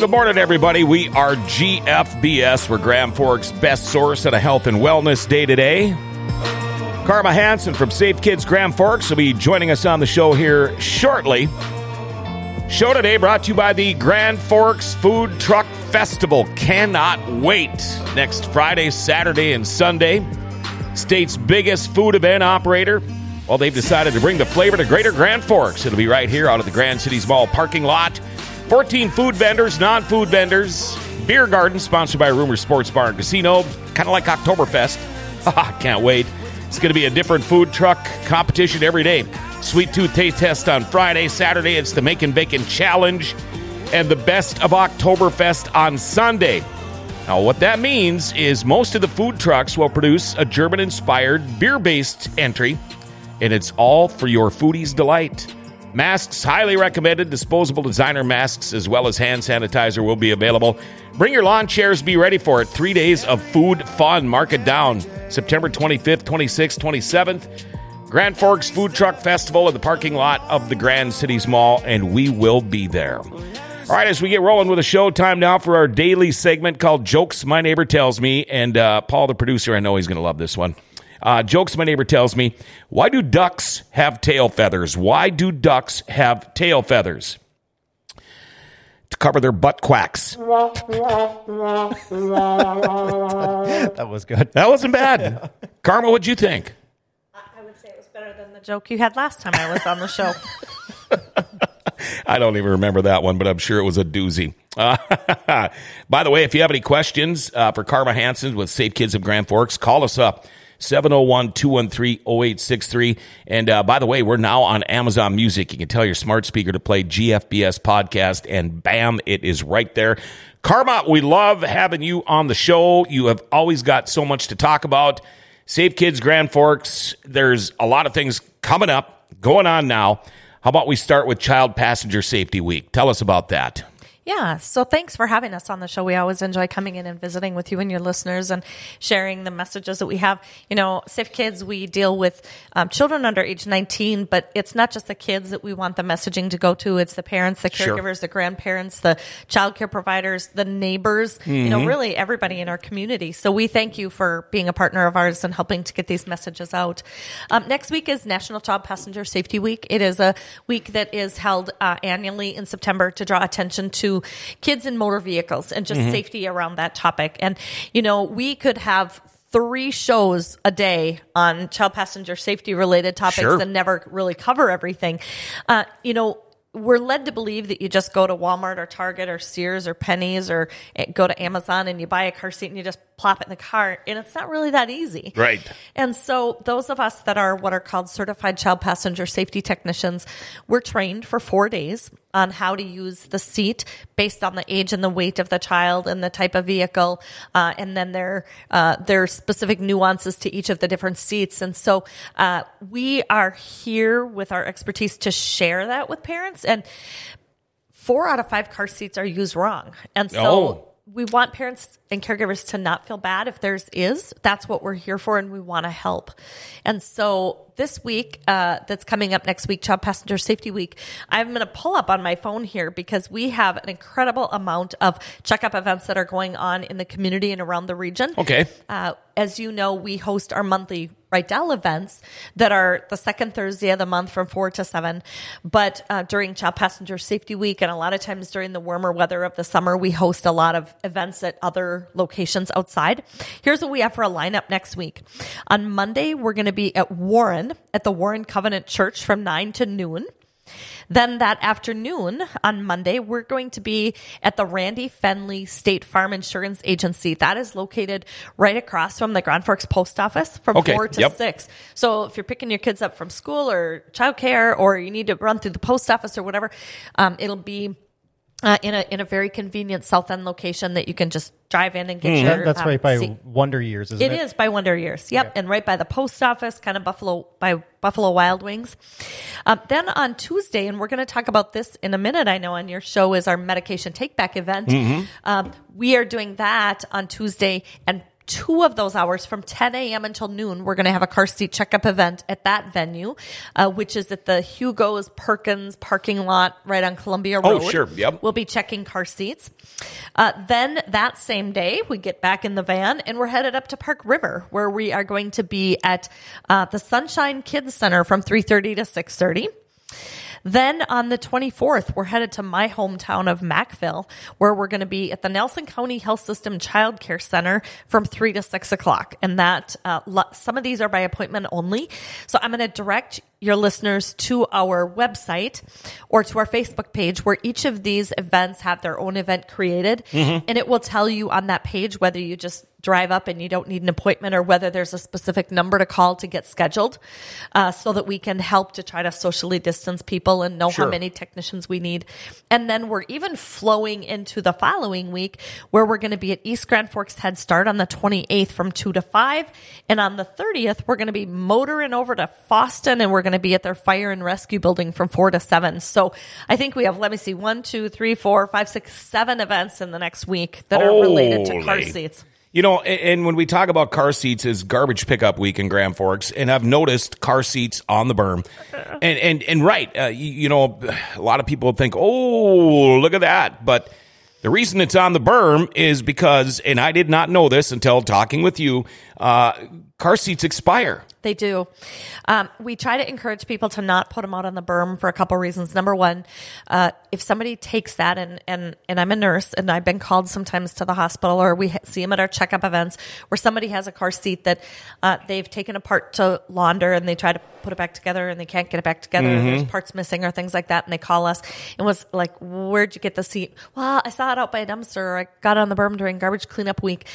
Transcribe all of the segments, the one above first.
good morning, everybody. We are GFBS. We're Grand Forks' best source at a health and wellness day today. Carma Hanson from Safe Kids Grand Forks will be joining us on the show here shortly. Show today brought to you by the Grand Forks Food Truck Festival. Cannot wait. Next Friday, Saturday, and Sunday. State's biggest food event operator. Well, they've decided to bring the flavor to Greater Grand Forks. It'll be right here out of the Grand Cities Mall parking lot. 14 food vendors, non food vendors, beer garden sponsored by Rumor Sports Bar and Casino, kind of like Oktoberfest. Can't wait. It's going to be a different food truck competition every day. Sweet Tooth Taste Test on Friday. Saturday, it's the Making Bacon Challenge. And the Best of Oktoberfest on Sunday. Now, what that means is most of the food trucks will produce a German inspired beer based entry, and it's all for your foodie's delight. Masks, highly recommended. Disposable designer masks as well as hand sanitizer will be available. Bring your lawn chairs, be ready for it. Three days of food fun. Mark it down. September 25th, 26th, 27th. Grand Forks Food Truck Festival in the parking lot of the Grand Cities Mall, and we will be there. All right, as we get rolling with the show, time now for our daily segment called Jokes My Neighbor Tells Me. And uh, Paul, the producer, I know he's going to love this one. Uh, jokes my neighbor tells me. Why do ducks have tail feathers? Why do ducks have tail feathers? To cover their butt quacks. That was good. That wasn't bad. Carma, what'd you think? I would say it was better than the joke you had last time I was on the show. I don't even remember that one, but I'm sure it was a doozy. Uh, by the way, if you have any questions uh, for Carma Hanson with Safe Kids of Grand Forks, call us up. 701-213-0863. And uh, by the way, we're now on Amazon Music. You can tell your smart speaker to play GFBS podcast, and bam, it is right there. Carma, we love having you on the show. You have always got so much to talk about. Safe Kids Grand Forks, there's a lot of things coming up, going on now. How about we start with Child Passenger Safety Week? Tell us about that. Yeah, so thanks for having us on the show. We always enjoy coming in and visiting with you and your listeners and sharing the messages that we have. You know, Safe Kids, we deal with um, children under age 19, but it's not just the kids that we want the messaging to go to. It's the parents, the Sure. caregivers, the grandparents, the child care providers, the neighbors, you know, really everybody in our community. So we thank you for being a partner of ours and helping to get these messages out. Um, next week is National Child Passenger Safety Week. It is a week that is held uh, annually in September to draw attention to kids in motor vehicles and just safety around that topic. And, you know, we could have three shows a day on child passenger safety related topics Sure. and never really cover everything. Uh, you know, we're led to believe that you just go to Walmart or Target or Sears or Penney's or eh, go to Amazon and you buy a car seat and you just plop it in the car. And it's not really that easy. Right. And so those of us that are what are called certified child passenger safety technicians, we're trained for four days on how to use the seat based on the age and the weight of the child and the type of vehicle, uh, and then their uh, there are specific nuances to each of the different seats. And so uh, we are here with our expertise to share that with parents. And four out of five car seats are used wrong, and so Oh. we want parents and caregivers to not feel bad if theirs is. That's what we're here for, and we want to help. And so this week, uh, that's coming up next week, Child Passenger Safety Week, I'm going to pull up on my phone here because we have an incredible amount of checkup events that are going on in the community and around the region. Okay. Uh, as you know, we host our monthly Rydell events that are the second Thursday of the month from 4 to 7. But uh, during Child Passenger Safety Week and a lot of times during the warmer weather of the summer, we host a lot of events at other locations outside. Here's what we have for a lineup next week. On Monday, we're going to be at Warren, at the Warren Covenant Church from 9 to noon. Then that afternoon on Monday, we're going to be at the Randy Fenley State Farm Insurance Agency. That is located right across from the Grand Forks Post Office from Okay, four to yep. six. So if you're picking your kids up from school or childcare, or you need to run through the post office or whatever, um, it'll be uh, in a in a very convenient South End location that you can just drive in and get your. That's um, right by seat. Wonder Years, isn't It it? is by Wonder Years. Yep, and right by the post office, kind of Buffalo by Buffalo Wild Wings. Um, then on Tuesday, and we're going to talk about this in a minute. I know on your show is our medication take back event. Um, we are doing that on Tuesday, and two of those hours from 10 a.m. until noon, we're going to have a car seat checkup event at that venue, uh, which is at the Hugo's Perkins parking lot right on Columbia Road. Oh, sure. Yep. We'll be checking car seats. Uh, then that same day, we get back in the van and we're headed up to Park River, where we are going to be at uh, the Sunshine Kids Center from 3:30 to 6:30. Then on the 24th, we're headed to my hometown of McVille, where we're going to be at the Nelson County Health System Child Care Center from 3 to 6 o'clock. And that, uh, some of these are by appointment only. So I'm going to direct your listeners to our website or to our Facebook page where each of these events have their own event created. And it will tell you on that page whether you just drive up and you don't need an appointment or whether there's a specific number to call to get scheduled uh, so that we can help to try to socially distance people and know Sure. how many technicians we need. And then we're even flowing into the following week where we're going to be at East Grand Forks Head Start on the 28th from 2 to 5. And on the 30th, we're going to be motoring over to Fosston and we're going to be at their fire and rescue building from 4 to 7. So I think we have, let me see, one, two, three, four, five, six, seven events in the next week that are related to car seats. You know, and when we talk about car seats, is garbage pickup week in Grand Forks, and I've noticed car seats on the berm, and and and right, uh, you, you know, a lot of people think, oh, look at that, but the reason it's on the berm is because, and I did not know this until talking with you, uh, car seats expire. They do. Um, we try to encourage people to not put them out on the berm for a couple reasons. Number one, uh, if somebody takes that and, and, and I'm a nurse and I've been called sometimes to the hospital or we see them at our checkup events where somebody has a car seat that, uh, they've taken apart to launder and they try to put it back together and they can't get it back together and there's parts missing or things like that. And they call us and was like, where'd you get the seat? Well, I saw it out by a dumpster or I got it on the berm during garbage cleanup week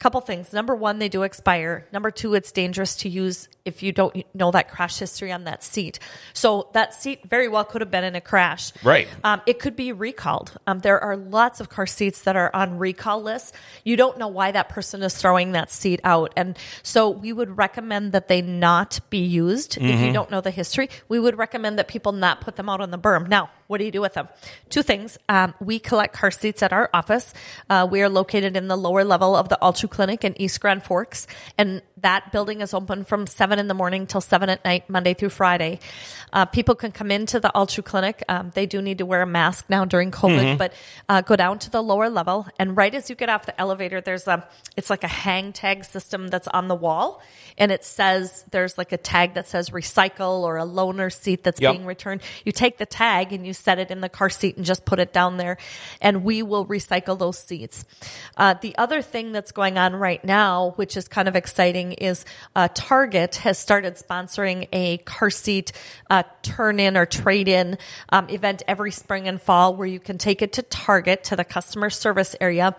couple things. Number one, they do expire. Number two, it's dangerous to use if you don't know that crash history on that seat. So that seat very well could have been in a crash. Right. Um, it could be recalled. Um, there are lots of car seats that are on recall lists. You don't know why that person is throwing that seat out. And so we would recommend that they not be used. If you don't know the history, we would recommend that people not put them out on the berm. Now, what do you do with them? Two things. Um, we collect car seats at our office. Uh, we are located in the lower level of the Altru Clinic in East Grand Forks, and that building is open from seven in the morning till seven at night, Monday through Friday. Uh, people can come into the Altru Clinic. Um, they do need to wear a mask now during COVID, but uh, go down to the lower level, and right as you get off the elevator, there's a it's like a hang tag system that's on the wall, and it says there's like a tag that says recycle or a loaner seat that's Yep. being returned. You take the tag and you set it in the car seat and just put it down there, and we will recycle those seats. Uh, the other thing that's going on right now, which is kind of exciting, is uh, Target has started sponsoring a car seat uh, turn in or trade in um, event every spring and fall where you can take it to Target to the customer service area.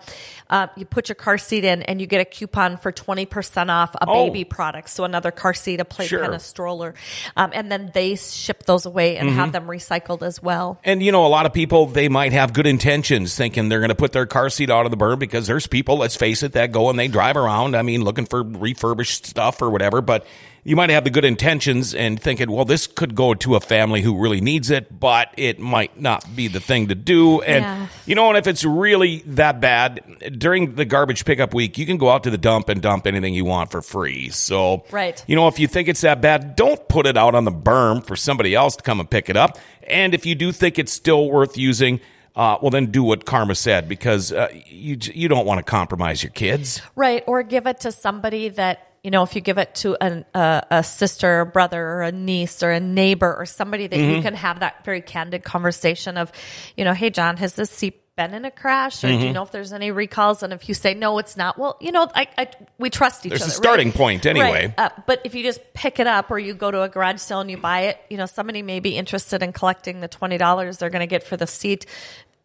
Uh, you put your car seat in and you get a coupon for 20% off a Oh. baby product. So another car seat, a playpen, Sure. a stroller. Um, and then they ship those away and have them recycled as well. And you know, a lot of people they might have good intentions, thinking they're going to put their car seat out of the berm because there's people, let's face it, that go and they drive around. I mean, looking for refurbished stuff or whatever. But you might have the good intentions and thinking, well, this could go to a family who really needs it, but it might not be the thing to do. And Yeah. you know, and if it's really that bad during the garbage pickup week, you can go out to the dump and dump anything you want for free. So, Right. you know, if you think it's that bad, don't put it out on the berm for somebody else to come and pick it up. And if you do think it's still worth using, uh, well, then do what Carma said because uh, you you don't want to compromise your kids. Right. Or give it to somebody that, you know, if you give it to an, uh, a sister, or brother, or a niece, or a neighbor, or somebody that Mm-hmm. you can have that very candid conversation of, you know, hey, John, has this seat been in a crash? Or Mm-hmm. do you know if there's any recalls? And if you say, no, it's not, well, you know, I, I, we trust each other. There's a starting right? point anyway. Right. Uh, but if you just pick it up or you go to a garage sale and you buy it, you know, somebody may be interested in collecting the $20 they're going to get for the seat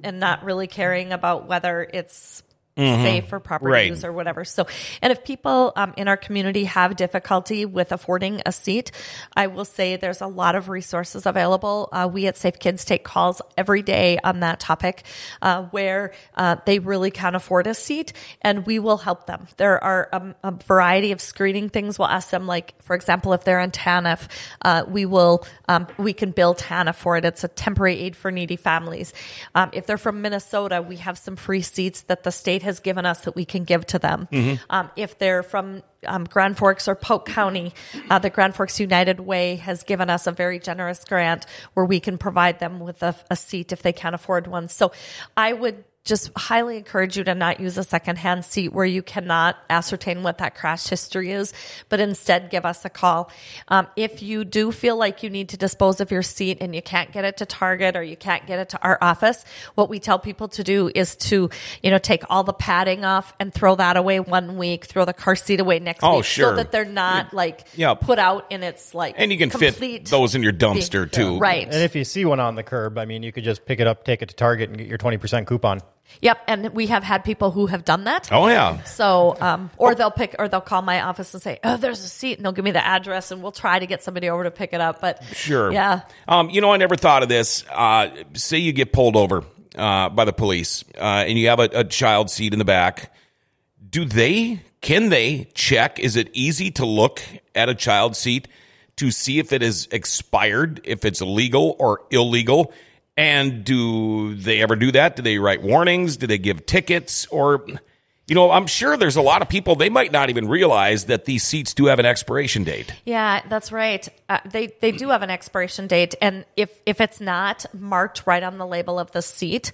and not really caring about whether it's safe or proper Mm-hmm. Right. use or whatever. So, and if people um, in our community have difficulty with affording a seat, I will say there's a lot of resources available. Uh, we at Safe Kids take calls every day on that topic uh, where uh, they really can't afford a seat and we will help them. There are um, a variety of screening things. We'll ask them, like, for example, if they're on TANF, uh, we will, um, we can bill TANF for it. It's a temporary aid for needy families. Um, if they're from Minnesota, we have some free seats that the state has given us that we can give to them. Mm-hmm. Um, if they're from um, Grand Forks or Polk County, uh, the Grand Forks United Way has given us a very generous grant where we can provide them with a, a seat if they can't afford one. So I would just highly encourage you to not use a secondhand seat where you cannot ascertain what that crash history is, but instead give us a call. Um, if you do feel like you need to dispose of your seat and you can't get it to Target or you can't get it to our office, what we tell people to do is to, you know, take all the padding off and throw that away one week, throw the car seat away next Oh, week, sure. so that they're not like Yeah. put out in its like And you can complete fit those in your dumpster too. Right. And if you see one on the curb, I mean, you could just pick it up, take it to Target, and get your 20% coupon. Yep, and we have had people who have done that. Oh yeah. So, um, or they'll pick, or they'll call my office and say, "Oh, there's a seat," and they'll give me the address, and we'll try to get somebody over to pick it up. But Sure. yeah, Um, you know, I never thought of this. Uh, say you get pulled over uh, by the police, uh, and you have a, a child seat in the back. Do they? Can they check? Is it easy to look at a child seat to see if it is expired, if it's legal or illegal? And do they ever do that? Do they write warnings? Do they give tickets? Or, you know, I'm sure there's a lot of people, they might not even realize that these seats do have an expiration date. yeah, that's right. Uh, they they do have an expiration date, and if if it's not marked right on the label of the seat.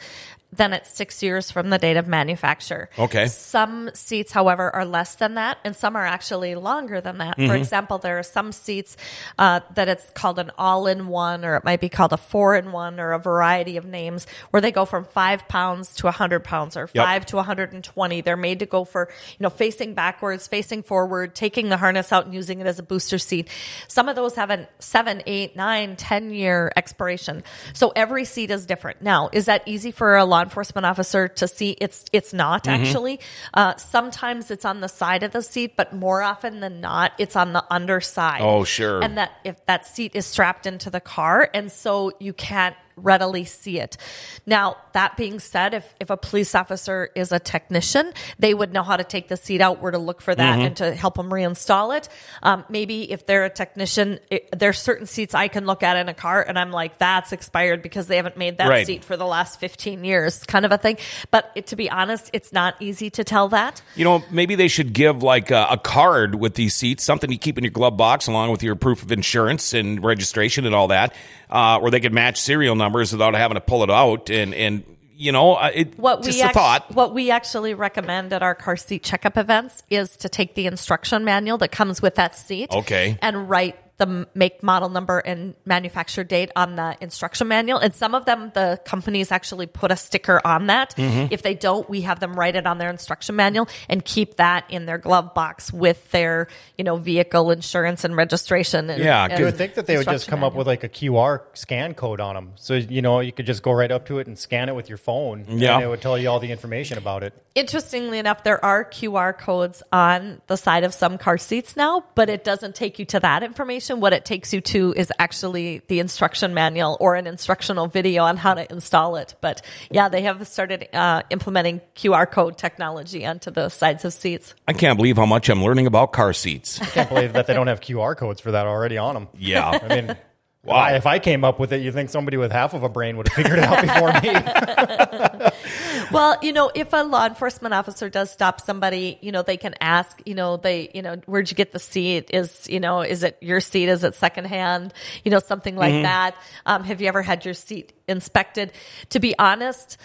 Then it's six years from the date of manufacture. Okay. Some seats, however, are less than that, and some are actually longer than that. Mm-hmm. For example, there are some seats uh, that it's called an all-in-one, or it might be called a four-in-one, or a variety of names, where they go from five pounds to hundred pounds, or Yep. five to 120. They're made to go for you know facing backwards, facing forward, taking the harness out and using it as a booster seat. Some of those have a seven, eight, nine, ten year expiration. So every seat is different. Now, is that easy for a law enforcement officer to see? It's it's not Mm-hmm. actually. Uh, sometimes it's on the side of the seat, but more often than not, it's on the underside. Oh, sure. And that if that seat is strapped into the car, and so you can't readily see it. Now, that being said, if, if a police officer is a technician, they would know how to take the seat out, where to look for that, Mm-hmm. and to help them reinstall it. Um, maybe if they're a technician, it, there's certain seats I can look at in a car, and I'm like, that's expired because they haven't made that Right. seat for the last 15 years, kind of a thing. But it, to be honest, it's not easy to tell that. You know, maybe they should give like a, a card with these seats, something you keep in your glove box along with your proof of insurance and registration and all that, uh, where they could match serial numbers without having to pull it out. And, and you know, uh, it, what just we act- thought. what we actually recommend at our car seat checkup events is to take the instruction manual that comes with that seat Okay. and write the make model number and manufacture date on the instruction manual and some of them the companies actually put a sticker on that Mm-hmm. if they don't we have them write it on their instruction manual and keep that in their glove box with their you know vehicle insurance and registration and, Yeah, and You would think that they would just instruction come up with like a QR scan code on them. So, you know, you could just go right up to it and scan it with your phone. Yeah. And it would tell you all the information about it. Interestingly enough, there are QR codes on the side of some car seats now, but it doesn't take you to that information. What it takes you to is actually the instruction manual or an instructional video on how to install it. But yeah, they have started uh, implementing QR code technology onto the sides of seats. I can't believe how much I'm learning about car seats. I Can't believe that they don't have QR codes for that already on them. Yeah. I mean, Wow. wow. if I came up with it, you think somebody with half of a brain would have figured it out before me? Well, you know, if a law enforcement officer does stop somebody, you know, they can ask, you know, they, you know, where'd you get the seat? Is, you know, is it your seat? Is it secondhand? You know, something like that. Um, have you ever had your seat inspected? To be honest,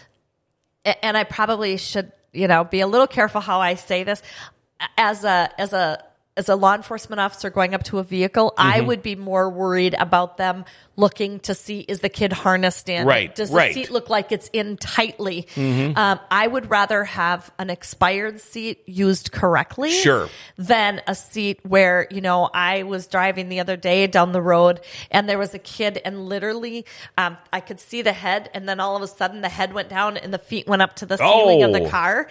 and I probably should, you know, be a little careful how I say this. As a as a as a law enforcement officer going up to a vehicle, I would be more worried about them looking to see is the kid harnessed in? Right, Does the right. seat look like it's in tightly? Um, I would rather have an expired seat used correctly Sure. than a seat where, you know, I was driving the other day down the road and there was a kid and literally um, I could see the head and then all of a sudden the head went down and the feet went up to the ceiling of Oh. the car.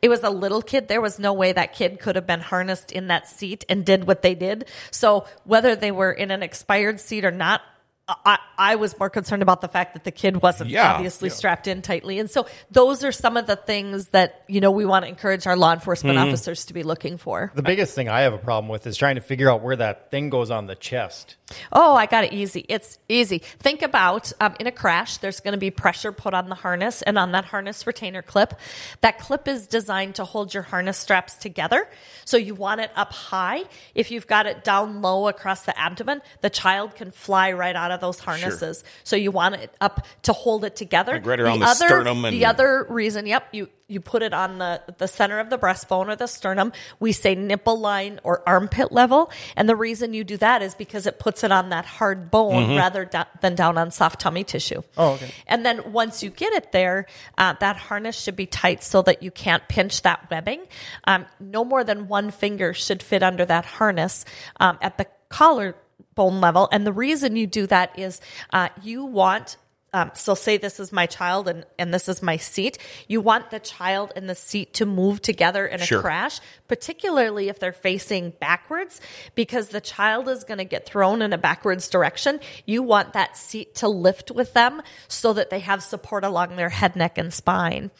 It was a little kid. There was no way that kid could have been harnessed in that seat and did what they did. So whether they were in an expired seat or not, I, I was more concerned about the fact that the kid wasn't Yeah. obviously strapped in tightly. And so those are some of the things that, you know, we want to encourage our law enforcement Mm-hmm. officers to be looking for. The biggest thing I have a problem with is trying to figure out where that thing goes on the chest. Oh, I got it easy. It's easy. Think about um, in a crash, there's going to be pressure put on the harness and on that harness retainer clip. That clip is designed to hold your harness straps together. So you want it up high. If you've got it down low across the abdomen, the child can fly right out of those harnesses. So you want it up to hold it together. Like right around the sternum and- the other reason, yep, you you put it on the the center of the breastbone or the sternum. We say nipple line or armpit level, and the reason you do that is because it puts it on that hard bone rather do- than down on soft tummy tissue. Oh, okay. And then once you get it there, uh, that harness should be tight so that you can't pinch that webbing. Um, no more than one finger should fit under that harness um, at the collar bone level. And the reason you do that is uh, you want. Um, so say this is my child and, and this is my seat. You want the child and the seat to move together in a Sure. crash, particularly if they're facing backwards, because the child is going to get thrown in a backwards direction. You want that seat to lift with them so that they have support along their head, neck, and spine.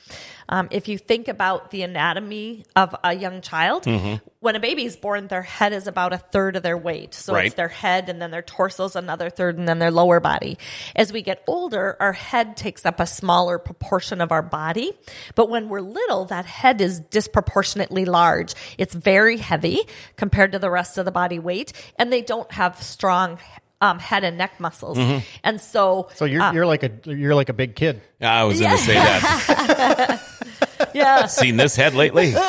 Um, if you think about the anatomy of a young child, Mm-hmm. When a baby is born, their head is about a third of their weight. So Right. it's their head, and then their torso's another third, and then their lower body. As we get older, our head takes up a smaller proportion of our body. But when we're little, that head is disproportionately large. It's very heavy compared to the rest of the body weight, and they don't have strong um, head and neck muscles. Mm-hmm. And so, So you're uh, you're like a you're like a big kid. I was going to say that. yeah. Seen this head lately?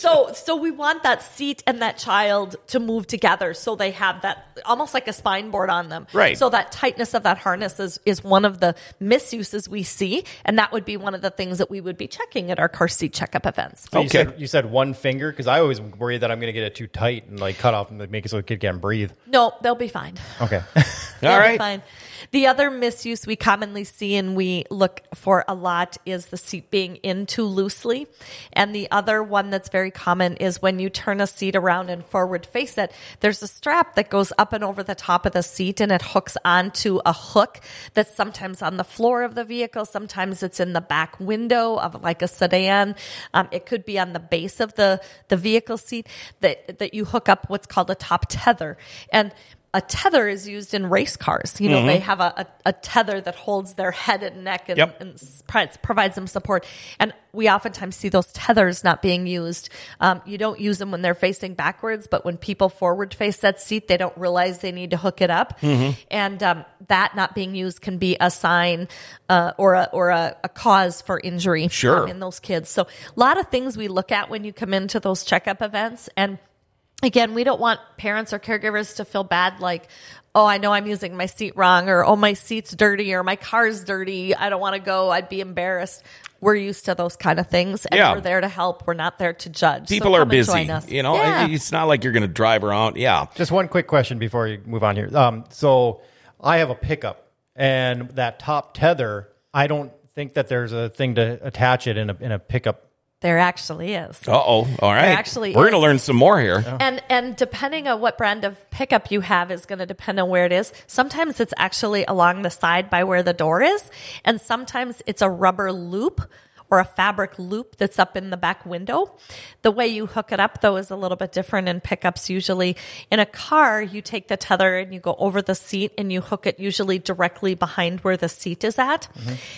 so so we want that seat and that child to move together so they have that almost like a spine board on them Right. so that tightness of that harness is is one of the misuses we see and that would be one of the things that we would be checking at our car seat checkup events So you Okay. said you said one finger because I always worry that I'm going to get it too tight and like cut off and make it so the kid can't breathe. no they'll be fine Okay. All right. Be fine. The other misuse we commonly see and we look for a lot is the seat being in too loosely. And the other one that's very common is when you turn a seat around and forward face it, there's a strap that goes up and over the top of the seat and it hooks onto a hook that's sometimes on the floor of the vehicle. Sometimes it's in the back window of like a sedan. Um, it could be on the base of the, the vehicle seat that, that you hook up what's called a top tether. And a tether is used in race cars. You know, they have a, a, a tether that holds their head and neck and, Yep. and provides, provides them support. And we oftentimes see those tethers not being used. Um, you don't use them when they're facing backwards, but when people forward face that seat, they don't realize they need to hook it up. And um, that not being used can be a sign uh, or a, or a, a cause for injury Sure. um, in those kids. So a lot of things we look at when you come into those checkup events and again, we don't want parents or caregivers to feel bad like, oh, I know I'm using my seat wrong, or oh, my seat's dirty, or my car's dirty. I don't want to go. I'd be embarrassed. We're used to those kind of things, and Yeah. we're there to help. We're not there to judge. So People are busy. You know, Yeah. it's not like you're going to drive around. Yeah. Just one quick question before you move on here. Um, so I have a pickup, and that top tether, I don't think that there's a thing to attach it in a in a pickup. There actually is. Uh oh. All right. actually We're going to learn some more here. And and depending on what brand of pickup you have is going to depend on where it is. Sometimes it's actually along the side by where the door is, and sometimes it's a rubber loop or a fabric loop that's up in the back window. The way you hook it up though is a little bit different in pickups usually. In a car, you take the tether and you go over the seat and you hook it usually directly behind where the seat is at.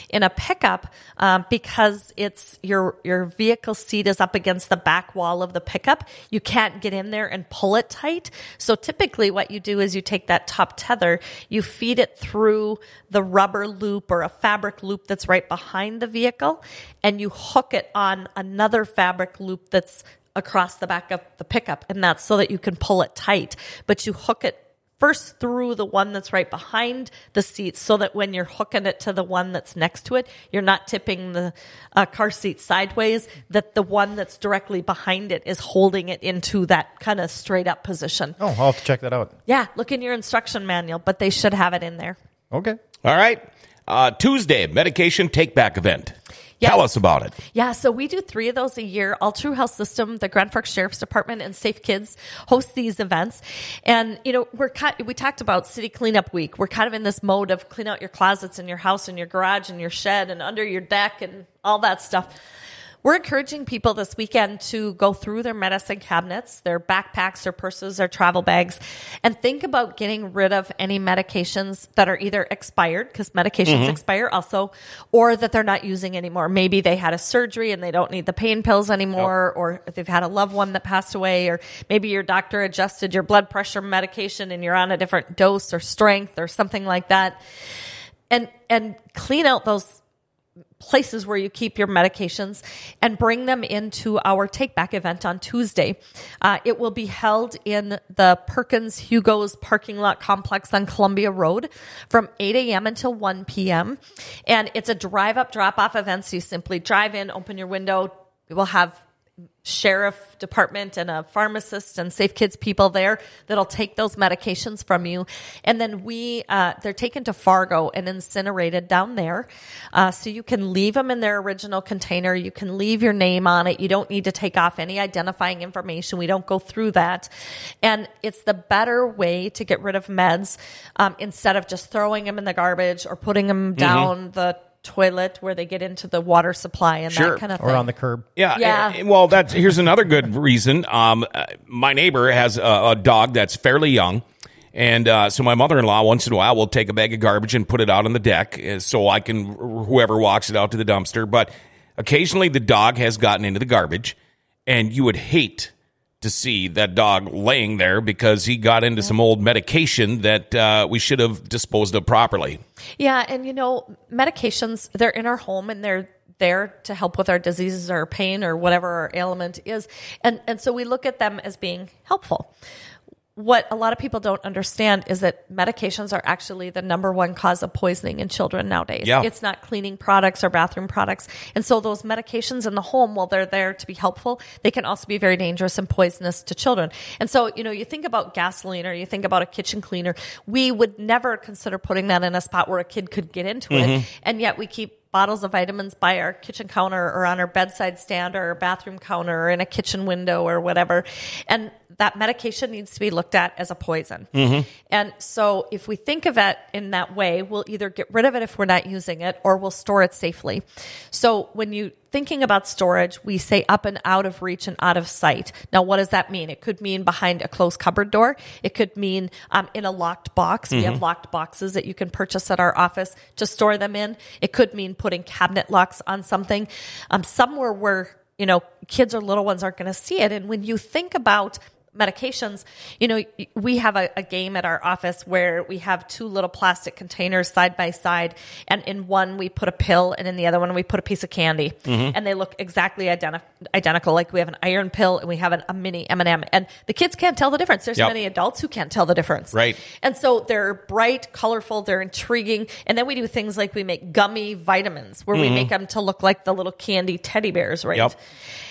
In a pickup, um, because it's your your vehicle seat is up against the back wall of the pickup, you can't get in there and pull it tight. So typically, what you do is you take that top tether, you feed it through the rubber loop or a fabric loop that's right behind the vehicle, and you hook it on another fabric loop that's across the back of the pickup, and that's so that you can pull it tight. But you hook it first through the one that's right behind the seat so that when you're hooking it to the one that's next to it, you're not tipping the uh, car seat sideways, that the one that's directly behind it is holding it into that kind of straight up position. Oh, I'll have to check that out. Yeah, look in your instruction manual, but they should have it in there. Okay. All right. Uh, Tuesday, medication take back event. Tell us about it. Yeah, so we do three of those a year. Altru Health System, the Grand Forks Sheriff's Department, and Safe Kids host these events. And you know, we're we talked about City Cleanup Week. We're kind of in this mode of clean out your closets in your house and your garage and your shed and under your deck and all that stuff. We're encouraging people this weekend to go through their medicine cabinets, their backpacks, their purses, their travel bags, and think about getting rid of any medications that are either expired, because medications mm-hmm. expire also, or that they're not using anymore. Maybe they had a surgery and they don't need the pain pills anymore, or they've had a loved one that passed away, or maybe your doctor adjusted your blood pressure medication and you're on a different dose or strength or something like that. And and clean out those places where you keep your medications and bring them into our take back event on Tuesday. Uh, it will be held in the Perkins Hugo's parking lot complex on Columbia Road from 8 a.m. until 1 p.m. And it's a drive up, drop off event. So you simply drive in, open your window. We will have sheriff department and a pharmacist and safe kids people there that'll take those medications from you. And then we uh, they're taken to fargo and incinerated down there. Uh, so you can leave them in their original container. You can leave your name on it. You don't need to take off any identifying information. We don't go through that. And it's the better way to get rid of meds um, instead of just throwing them in the garbage or putting them down the toilet where they get into the water supply and Sure. that kind of thing or on the curb. Yeah. Yeah. and- well, that's here's another good reason. Um, uh, my neighbor has a, a dog that's fairly young. And uh, so my mother-in-law once in a while will take a bag of garbage and put it out on the deck uh, so I can whoever walks it out to the dumpster. But occasionally the dog has gotten into the garbage, and you would hate to see that dog laying there because he got into some old medication that uh, we should have disposed of properly. Yeah, and you know, medications, they're in our home and they're there to help with our diseases or pain or whatever our ailment is. And and so we look at them as being helpful. What a lot of people don't understand is that medications are actually the number one cause of poisoning in children nowadays. Yeah. It's not cleaning products or bathroom products. And so those medications in the home, while they're there to be helpful, they can also be very dangerous and poisonous to children. And so, you know, you think about gasoline or you think about a kitchen cleaner, we would never consider putting that in a spot where a kid could get into it. Mm-hmm. And yet we keep bottles of vitamins by our kitchen counter or on our bedside stand or our bathroom counter or in a kitchen window or whatever. And that medication needs to be looked at as a poison. And so if we think of it in that way, we'll either get rid of it if we're not using it or we'll store it safely. So when you thinking about storage, we say up and out of reach and out of sight. Now, what does that mean? It could mean behind a closed cupboard door. It could mean um, in a locked box. We have locked boxes that you can purchase at our office to store them in. It could mean putting cabinet locks on something, um, somewhere where you know kids or little ones aren't going to see it. And when you think about medications, you know, we have a, a game at our office where we have two little plastic containers side by side, and in one we put a pill, and in the other one we put a piece of candy, mm-hmm. and they look exactly identi- identical. Like we have an iron pill and we have an, a mini M and m and the kids can't tell the difference. There's Yep. many adults who can't tell the difference, Right. And so they're bright, colorful, they're intriguing, and then we do things like we make gummy vitamins where we mm-hmm. make them to look like the little candy teddy bears, right? Yep.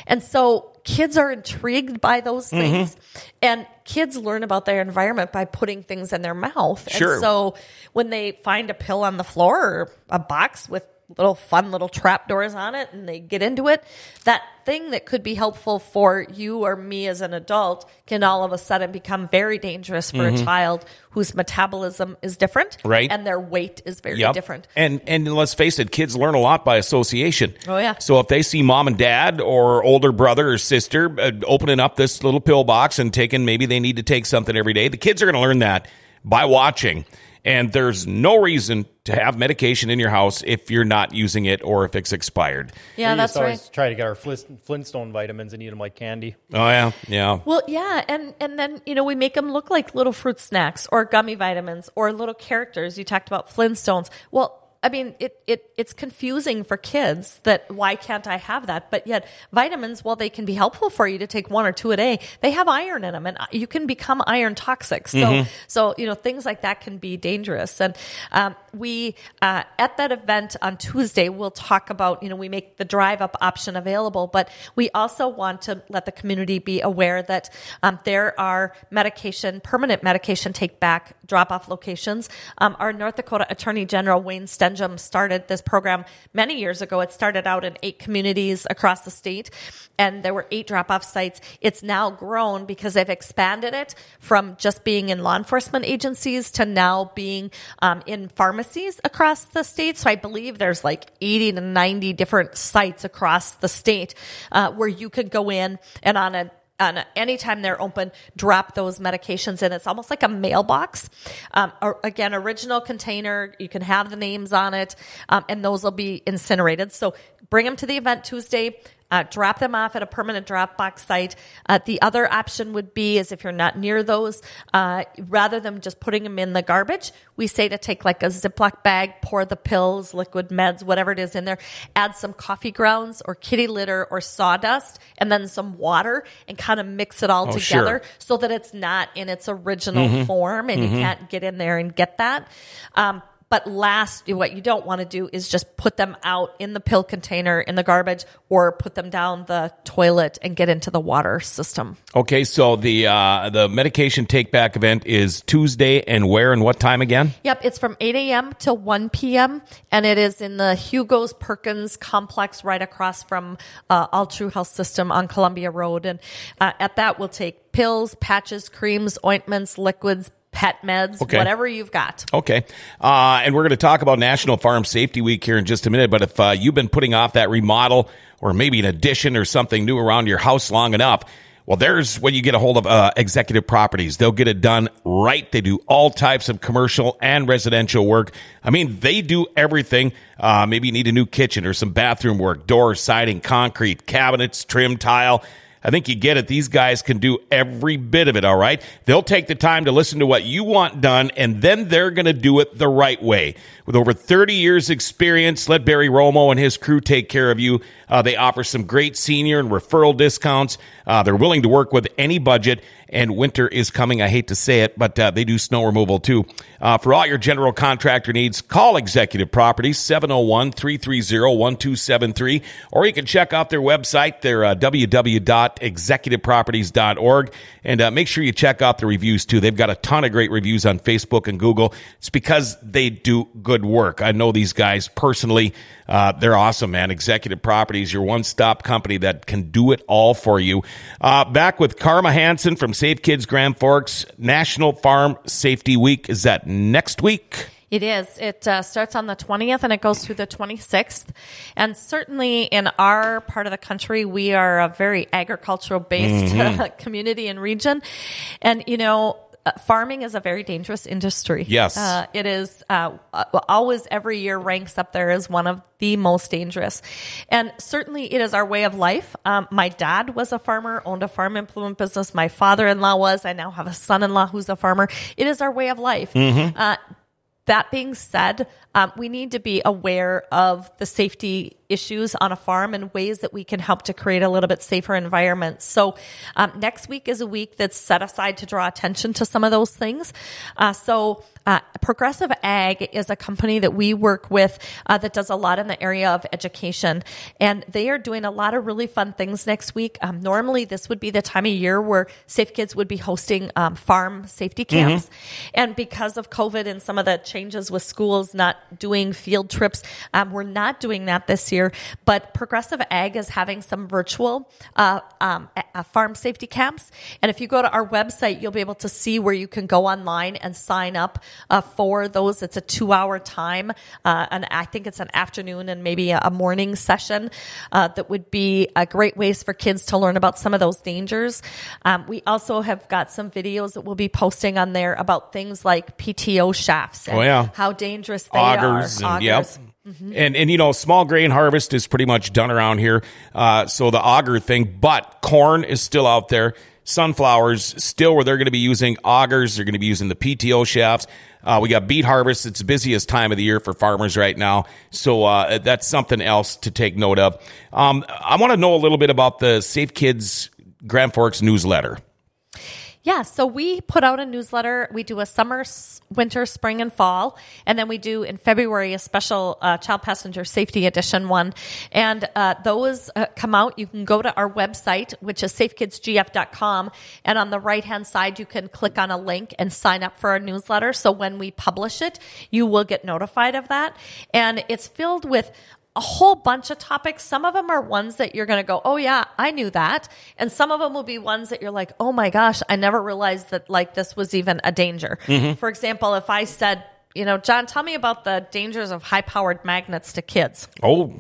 And so kids are intrigued by those mm-hmm. things. And kids learn about their environment by putting things in their mouth. Sure. And so when they find a pill on the floor or a box with little fun little trap doors on it and they get into it, that thing that could be helpful for you or me as an adult can all of a sudden become very dangerous for a child whose metabolism is different. Right. And their weight is very Yep. different. And and let's face it, kids learn a lot by association. Oh, yeah. So if they see mom and dad or older brother or sister uh, opening up this little pill box and taking maybe they need to take something every day, the kids are going to learn that by watching. And there's no reason to have medication in your house if you're not using it or if it's expired. Yeah, we that's used to always right. try to get our Flintstone vitamins and eat them like candy. Oh yeah, yeah. Well, yeah, and and then you know we make them look like little fruit snacks or gummy vitamins or little characters. You talked about Flintstones. Well, I mean, it it it's confusing for kids that why can't I have that? But yet vitamins, while they can be helpful for you to take one or two a day, they have iron in them, and you can become iron toxic. So so you know things like that can be dangerous. And um, we uh, at that event on Tuesday, we'll talk about you know we make the drive up option available, but we also want to let the community be aware that um, there are medication, permanent medication take back drop off locations. Um, our North Dakota Attorney General Wayne Stenehjem started this program many years ago. It started out in eight communities across the state, and there were eight drop off sites. It's now grown because they've expanded it from just being in law enforcement agencies to now being um, in pharmacies across the state. So I believe there's like 80 to 90 different sites across the state uh, where you could go in and on a and anytime they're open, drop those medications in. It's almost like a mailbox. Um, or, again, original container. You can have the names on it, um, and those will be incinerated. So bring them to the event Tuesday. Uh, drop them off at a permanent Dropbox site. Uh, the other option would be is if you're not near those, uh, rather than just putting them in the garbage, we say to take like a Ziploc bag, pour the pills, liquid meds, whatever it is in there, add some coffee grounds or kitty litter or sawdust, and then some water, and kind of mix it all Oh, together sure. so that it's not in its original Mm-hmm. form, and you can't get in there and get that. Um, but last, what you don't want to do is just put them out in the pill container in the garbage or put them down the toilet and get into the water system. Okay, so the uh, the medication take back event is Tuesday, and where and what time again? Yep, it's from 8 a.m. till 1 p.m. and it is in the Hugo's Perkins complex right across from uh, Altru Health System on Columbia Road. And uh, at that, we'll take pills, patches, creams, ointments, liquids, pet meds, Okay. whatever you've got. Okay. Uh, and we're going to talk about National Farm Safety Week here in just a minute. But if uh, you've been putting off that remodel or maybe an addition or something new around your house long enough, well, there's when you get a hold of uh, executive properties. They'll get it done right. They do all types of commercial and residential work. I mean, they do everything. Uh, maybe you need a new kitchen or some bathroom work, doors, siding, concrete, cabinets, trim, tile. I think you get it. These guys can do every bit of it, all right? They'll take the time to listen to what you want done, and then they're going to do it the right way. With over 30 years' experience, let Barry Romo and his crew take care of you. Uh, they offer some great senior and referral discounts. Uh, they're willing to work with any budget, and winter is coming. I hate to say it, but uh, they do snow removal too. Uh, for all your general contractor needs, call Executive Properties 701 330 1273, or you can check out their website. They're uh, www.executiveproperties.org. And uh, make sure you check out the reviews too. They've got a ton of great reviews on Facebook and Google. It's because they do good work. I know these guys personally. Uh, they're awesome, man. Executive Properties, your one stop company that can do it all for you. Uh, back with Carma Hanson from Safe Kids Grand Forks National Farm Safety Week. Is that next week? It is. It uh, starts on the 20th and it goes through the 26th. And certainly in our part of the country, we are a very agricultural based community and region. And, you know, farming is a very dangerous industry. Yes. Uh, it is uh, uh, always every year ranks up there as one of the most dangerous. And certainly it is our way of life. Um, my dad was a farmer, owned a farm implement business. My father in law was. I now have a son in law who's a farmer. It is our way of life. Uh, that being said, um, we need to be aware of the safety issues on a farm and ways that we can help to create a little bit safer environment. So, um, next week is a week that's set aside to draw attention to some of those things. Uh, so, uh, Progressive Ag is a company that we work with uh, that does a lot in the area of education, and they are doing a lot of really fun things next week. Um, normally, this would be the time of year where Safe Kids would be hosting um, farm safety camps, and because of COVID and some of the changes with schools not doing field trips, um, we're not doing that this year. But Progressive Ag is having some virtual uh, um, farm safety camps, and if you go to our website, you'll be able to see where you can go online and sign up uh, for those. It's a two-hour time, uh, and I think it's an afternoon and maybe a, morning session uh, that would be a great ways for kids to learn about some of those dangers. Um, we also have got some videos that we'll be posting on there about things like PTO shafts and Oh, yeah. how dangerous they augers are. and yep. Augers. And and you know, small grain harvest is pretty much done around here. Uh, so the auger thing, but corn is still out there. Sunflowers still where they're going to be using augers. They're going to be using the PTO shafts. Uh, we got beet harvest. It's busiest time of the year for farmers right now. So uh, that's something else to take note of. Um, I want to know a little bit about the Safe Kids Grand Forks newsletter. Yeah, so we put out a newsletter. We do a summer, winter, spring, and fall, and then we do in February a special uh, child passenger safety edition one. And uh, those uh, come out. You can go to our website, which is safekidsgf.com, and on the right hand side, you can click on a link and sign up for our newsletter. So when we publish it, you will get notified of that. And it's filled with a whole bunch of topics. Some of them are ones that you're going to go, oh yeah, I knew that. And some of them will be ones that you're like, oh my gosh, I never realized that like this was even a danger. Mm-hmm. For example, if I said, you know, John, tell me about the dangers of high powered magnets to kids. Oh,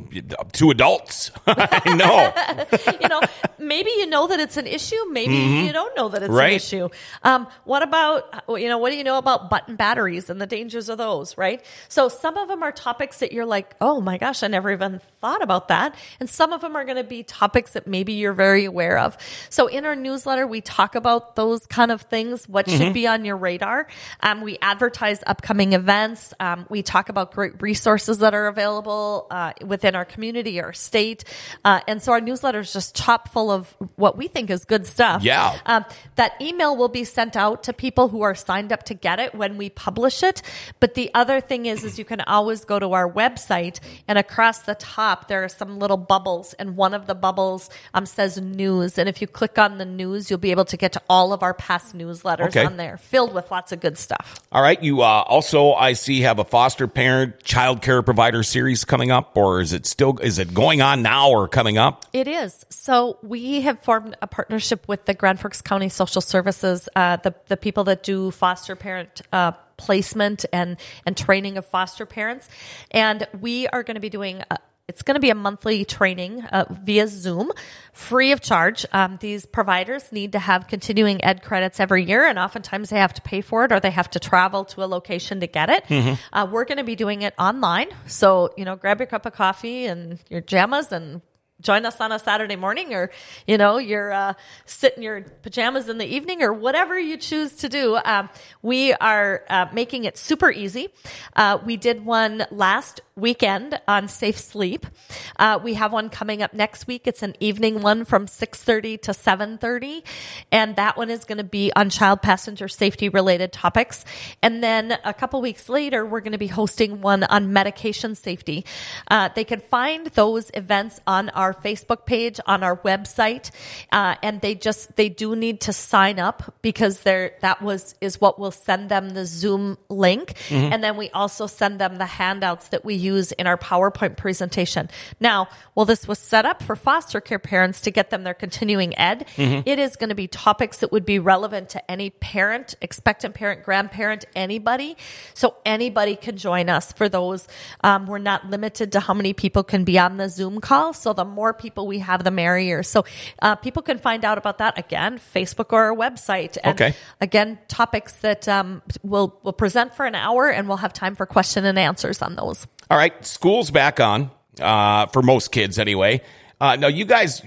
to adults. I know. you know, maybe you know that it's an issue. Maybe you don't know that it's Right. an issue. Um, what about, you know, what do you know about button batteries and the dangers of those, right? So some of them are topics that you're like, oh my gosh, I never even thought about that. And some of them are going to be topics that maybe you're very aware of. So in our newsletter, we talk about those kind of things, what should be on your radar. Um, we advertise upcoming events. Um, we talk about great resources that are available uh, within our community or state. Uh, and so our newsletter is just chock full of what we think is good stuff. Yeah. Um, that email will be sent out to people who are signed up to get it when we publish it. But the other thing is, is you can always go to our website and across the top there are some little bubbles, and one of the bubbles um, says news. And if you click on the news, you'll be able to get to all of our past newsletters Okay. on there, filled with lots of good stuff. All right. You uh, also, I see, have a foster parent child care provider series coming up, or is it still is it going on now or coming up? It is. So we have formed a partnership with the Grand Forks County Social Services, uh, the the people that do foster parent. Uh, placement and and training of foster parents and we are going to be doing it's going to be a monthly training uh, via zoom free of charge um, these providers need to have continuing ed credits every year and oftentimes they have to pay for it or they have to travel to a location to get it uh, we're going to be doing it online so you know grab your cup of coffee and your jammas and join us on a Saturday morning or, you know, you're uh, sit in your pajamas in the evening or whatever you choose to do. Um, we are uh, making it super easy. Uh, we did one last weekend on safe sleep. Uh, we have one coming up next week. It's an evening one from 6.30 to 7.30. And that one is going to be on child passenger safety related topics. And then a couple weeks later, we're going to be hosting one on medication safety. Uh, they can find those events on our Facebook page, on our website, uh, and they just they do need to sign up because they're that was is what will send them the Zoom link, and then we also send them the handouts that we use in our PowerPoint presentation. Now, while this was set up for foster care parents to get them their continuing ed. It is going to be topics that would be relevant to any parent, expectant parent, grandparent, anybody. So anybody can join us for those. Um, we're not limited to how many people can be on the Zoom call. So the more people we have, the merrier. So uh, people can find out about that again, Facebook or our website. And Okay. Again, topics that um, we'll we'll present for an hour, and we'll have time for question and answers on those. All right. School's back on uh, for most kids anyway. Uh, now, you guys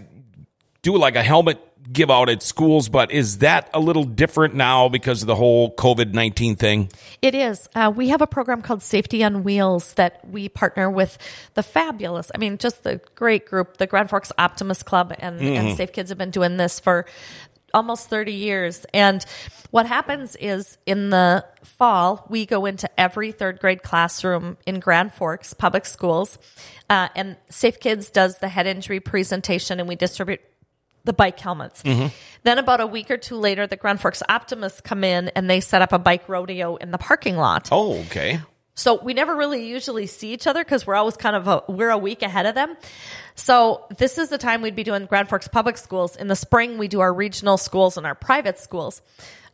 do like a helmet give out at schools, but is that a little different now because of the whole COVID 19 thing? It is. Uh, we have a program called Safety on Wheels that we partner with the fabulous, I mean, just the great group, the Grand Forks Optimist Club and, and Safe Kids have been doing this for almost 30 years. And what happens is in the fall, we go into every third grade classroom in Grand Forks public schools. Uh, and Safe Kids does the head injury presentation and we distribute the bike helmets. Then about a week or two later, the Grand Forks Optimists come in and they set up a bike rodeo in the parking lot. Oh, okay. So we never really usually see each other because we're always kind of a, we're a week ahead of them. So this is the time we'd be doing Grand Forks public schools. In the spring, we do our regional schools and our private schools.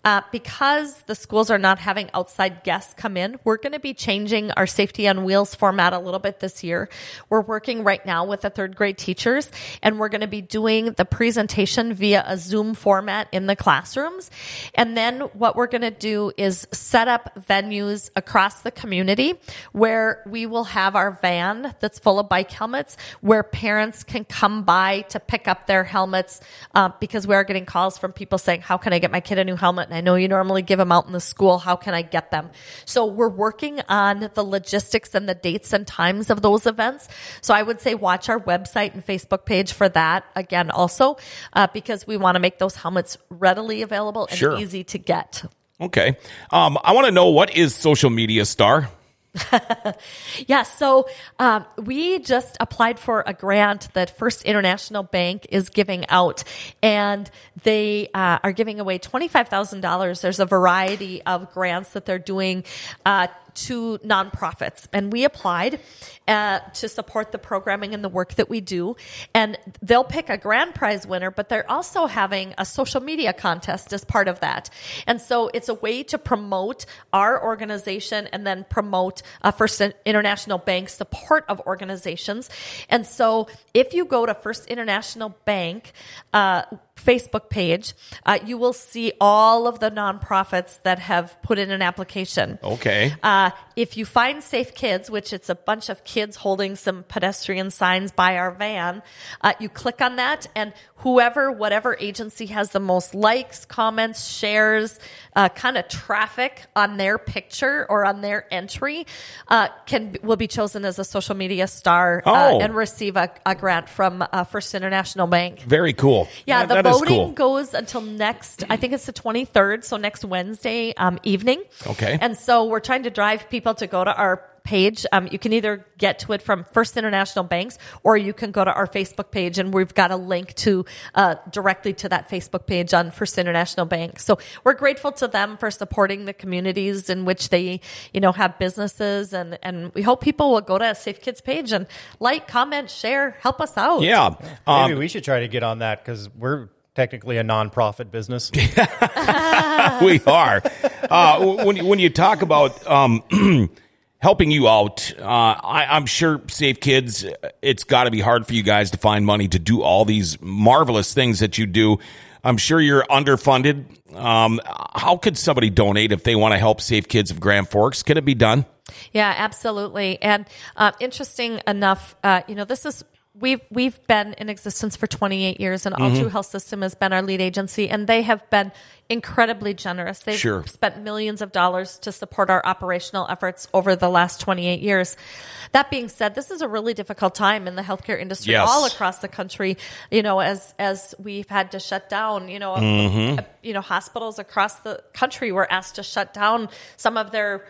Uh, because the schools are not having outside guests come in, we're going to be changing our safety on wheels format a little bit this year. We're working right now with the third grade teachers and we're going to be doing the presentation via a Zoom format in the classrooms. And then what we're going to do is set up venues across the community where we will have our van that's full of bike helmets where parents can come by to pick up their helmets uh, because we are getting calls from people saying, how can I get my kid a new helmet? And I know you normally give them out in the school. How can I get them? So we're working on the logistics and the dates and times of those events. So I would say watch our website and Facebook page for that again also, uh, because we want to make those helmets readily available and Sure. easy to get. Okay. Um, I want to know what is social media star? Yeah, so um, we just applied for a grant that First International Bank is giving out, and they uh, are giving away $25,000. There's a variety of grants that they're doing uh, to nonprofits, and we applied uh, to support the programming and the work that we do. And they'll pick a grand prize winner, but they're also having a social media contest as part of that. And so it's a way to promote our organization and then promote uh, First International Bank support of organizations. And so if you go to First International Bank, uh, Facebook page, uh, you will see all of the nonprofits that have put in an application. Okay. Uh, if you find Safe Kids, which it's a bunch of kids holding some pedestrian signs by our van, uh, you click on that, and whoever, whatever agency has the most likes, comments, shares, uh, kind of traffic on their picture or on their entry, uh, can will be chosen as a social media star uh, Oh. and receive a, a grant from uh, First International Bank. Very cool. Yeah, That- the that is voting cool. goes until next, I think it's the 23rd, so next Wednesday um, evening. Okay. And so we're trying to drive people to go to our page. Um, you can either get to it from First International Banks or you can go to our Facebook page and we've got a link to uh, directly to that Facebook page on First International Bank. So we're grateful to them for supporting the communities in which they, you know, have businesses and, and we hope people will go to a Safe Kids page and like, comment, share, help us out. Yeah. Maybe Um, we should try to get on that because we're technically a nonprofit business. we are. Uh, when you- when you talk about um, helping you out, uh, I, I'm sure Safe Kids. It's got to be hard for you guys to find money to do all these marvelous things that you do. I'm sure you're underfunded. Um, how could somebody donate if they want to help Safe Kids of Grand Forks? Can it be done? Yeah, absolutely. And uh, interesting enough, uh, you know, this is we've we've been in existence for 28 years, and Altru Health System has been our lead agency, and they have been incredibly generous. They've Sure. spent millions of dollars to support our operational efforts over the last 28 years. That being said, this is a really difficult time in the healthcare industry Yes. all across the country. You know, as as we've had to shut down, you know, uh, you know, hospitals across the country were asked to shut down some of their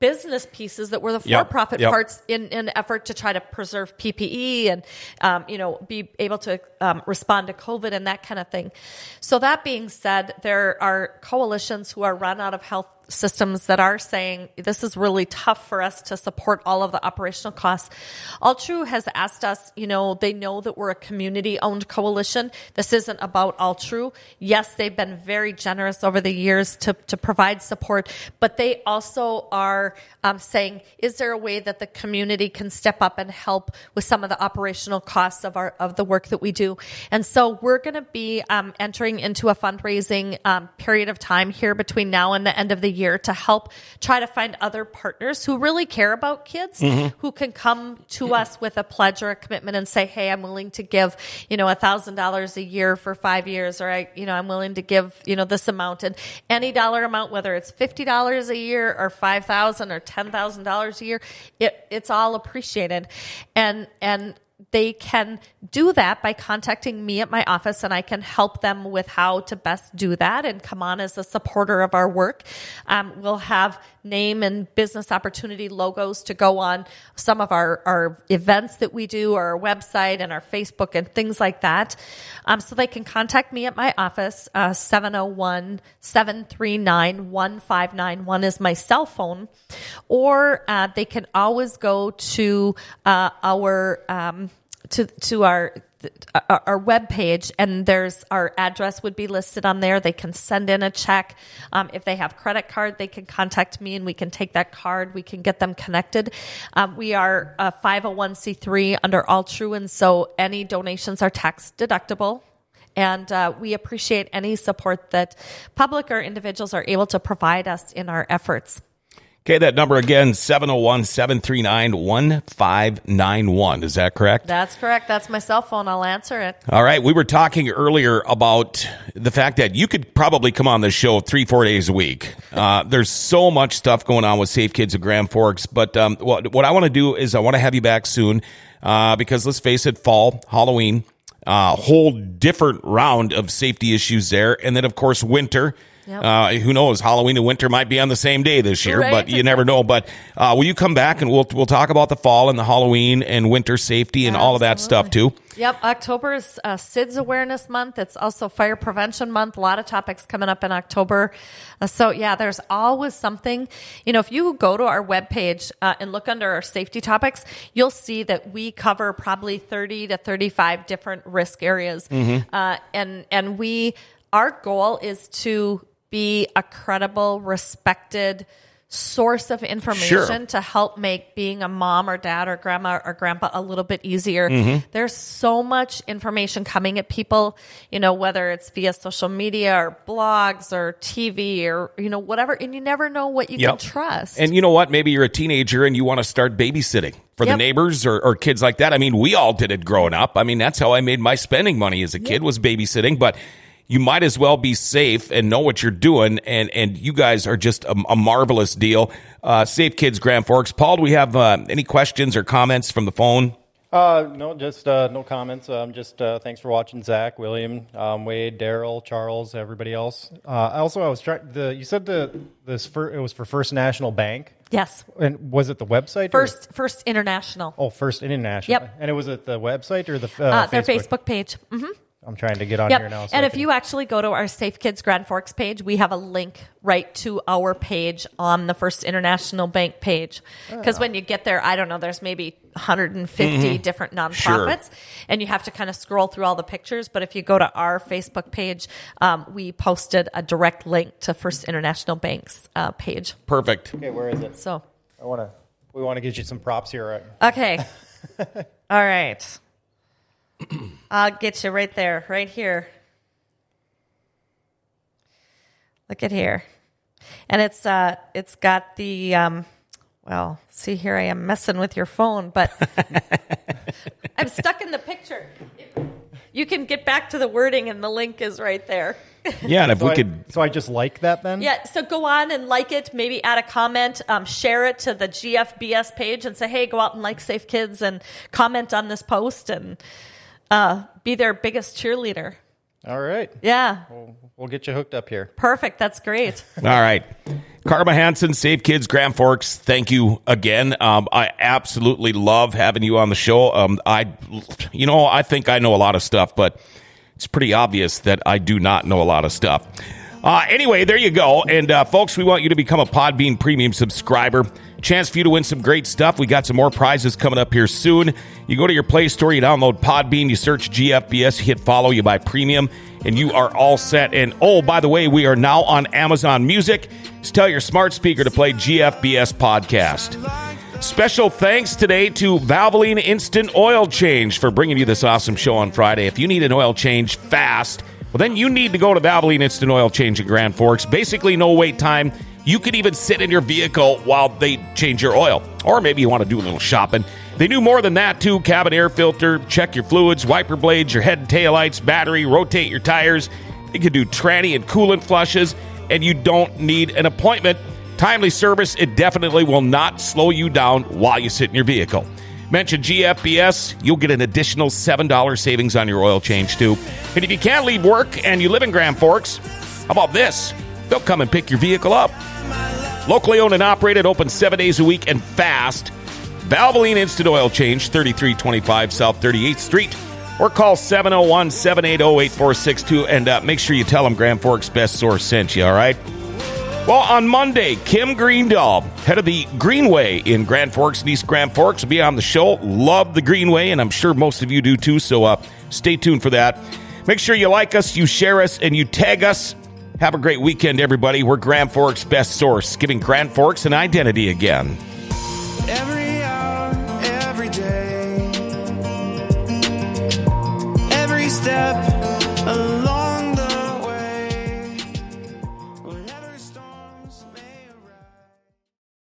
business pieces that were the for-profit yep. parts in an effort to try to preserve PPE and um, you know be able to um, respond to COVID and that kind of thing. So that being said, there are coalitions who are run out of health systems that are saying this is really tough for us to support all of the operational costs. Altru has asked us, you know, they know that we're a community owned coalition. This isn't about Altru. Yes, they've been very generous over the years to, to provide support, but they also are um, saying, is there a way that the community can step up and help with some of the operational costs of our of the work that we do? And so we're going to be um, entering into a fundraising um, period of time here between now and the end of the year to help try to find other partners who really care about kids mm-hmm. who can come to us with a pledge or a commitment and say, "Hey, I'm willing to give, you know, a thousand dollars a year for five years, or I, you know, I'm willing to give, you know, this amount. And any dollar amount, whether it's fifty dollars a year or five thousand or ten thousand dollars a year, it, it's all appreciated, and and they can do that by contacting me at my office and I can help them with how to best do that and come on as a supporter of our work. Um, we'll have name and business opportunity logos to go on some of our, our events that we do, our website and our Facebook and things like that. Um, so they can contact me at my office. Uh, 701 739 1591 is my cell phone. Or uh, they can always go to uh, our um, to to our our, our web page and there's our address would be listed on there. They can send in a check. Um, if they have credit card they can contact me and we can take that card. We can get them connected. Um, we are a 501c3 under Altru and so any donations are tax deductible. And uh, we appreciate any support that public or individuals are able to provide us in our efforts Okay, that number again, 701 739 1591. Is that correct? That's correct. That's my cell phone. I'll answer it. All right. We were talking earlier about the fact that you could probably come on the show three, four days a week. Uh, there's so much stuff going on with Safe Kids of Grand Forks. But um, what, what I want to do is I want to have you back soon uh, because let's face it, fall, Halloween, uh, whole different round of safety issues there. And then, of course, winter. Yep. Uh, who knows? Halloween and winter might be on the same day this year, Right, but you never know. But uh, will you come back and we'll we'll talk about the fall and the Halloween and winter safety and all of that stuff too? Yep, October is uh, SIDS Awareness Month. It's also Fire Prevention Month. A lot of topics coming up in October. Uh, so, yeah, there's always something. You know, if you go to our webpage uh, and look under our safety topics, you'll see that we cover probably 30 to 35 different risk areas. Uh, and, and we, our goal is to be a credible, respected, source of information Sure. to help make being a mom or dad or grandma or grandpa a little bit easier. Mm-hmm. There's so much information coming at people, you know, whether it's via social media or blogs or TV or, you know, whatever. And you never know what you Yep. can trust. And you know what? Maybe you're a teenager and you want to start babysitting for the neighbors or, or kids like that. I mean, we all did it growing up. I mean, that's how I made my spending money as a kid was babysitting. But you might as well be safe and know what you're doing. And and you guys are just a, a marvelous deal. Uh, Safe Kids Grand Forks. Paul, do we have uh, any questions or comments from the phone? Uh, no, just uh, no comments. Um, just uh, thanks for watching, Zach, William, um, Wade, Daryl, Charles, everybody else. Uh, also, I was trying. The you said the this fir- it was for First National Bank, yes. and was it the website? or- First, First International. oh, First International. Yep. And it was at the website or the uh, Uh, their Facebook page. hmm I'm trying to get on Yep. here now. so and I if can- you actually go to our Safe Kids Grand Forks page, we have a link right to our page on the First International Bank page. Because when you get there, I don't know, there's maybe 150 different nonprofits, and you have to kind of scroll through all the pictures. But if you go to our Facebook page, um, we posted a direct link to First International Bank's uh, page. Perfect. okay, where is it? So, I want to. We want to get you some props here. Right? okay. all right. I'll get you right there, right here. Look at here. And it's uh it's got the um well, see here I am messing with your phone, but I'm stuck in the picture. You can get back to the wording and the link is right there. Yeah, and if So, we I, could so I just like that then. Yeah, so go on and like it, maybe add a comment, um, share it to the GFBS page and say, hey, go out and like Safe Kids and comment on this post and uh, be their biggest cheerleader. All right. Yeah, We'll, we'll get you hooked up here. perfect. That's great. All right. Carma Hanson, Safe Kids, Grand Forks, thank you again. Um, I absolutely love having you on the show. Um, I, you know, I think I know a lot of stuff, but it's pretty obvious that I do not know a lot of stuff. Uh, anyway, there you go. And uh, folks, we want you to become a Podbean Premium subscriber. Chance for you to win some great stuff. We got some more prizes coming up here soon. You go to your Play Store, you download Podbean, you search GFBS, you hit follow, you buy premium, and you are all set. And oh, by the way, we are now on Amazon Music. Just tell your smart speaker to play GFBS podcast. Special thanks today to Valvoline Instant Oil Change for bringing you this awesome show on Friday. If you need an oil change fast, well, then you need to go to Valvoline Instant Oil Change in Grand Forks. Basically, no wait time. You could even sit in your vehicle while they change your oil. Or maybe you want to do a little shopping. They do more than that, too. Cabin air filter, check your fluids, wiper blades, your head and tail lights, battery, rotate your tires. They can do tranny and coolant flushes, and you don't need an appointment. Timely service, it definitely will not slow you down while you sit in your vehicle. Mention GFBS, you'll get an additional $7 savings on your oil change too. And if you can't leave work and you live in Grand Forks, how about this? They'll come and pick your vehicle up. Locally owned and operated, open seven days a week and fast. Valvoline Instant Oil Change, 3325 South 38th Street. Or call 701 780 8462 and uh, make sure you tell them Grand Forks Best Source sent you, all right? Well, on Monday, Kim Greendahl, head of the Greenway in Grand Forks and East Grand Forks, will be on the show. Love the Greenway, and I'm sure most of you do too, so uh, stay tuned for that. Make sure you like us, you share us, and you tag us. Have a great weekend, everybody. We're Grand Forks' best source, giving Grand Forks an identity again. Every hour, every day. Every step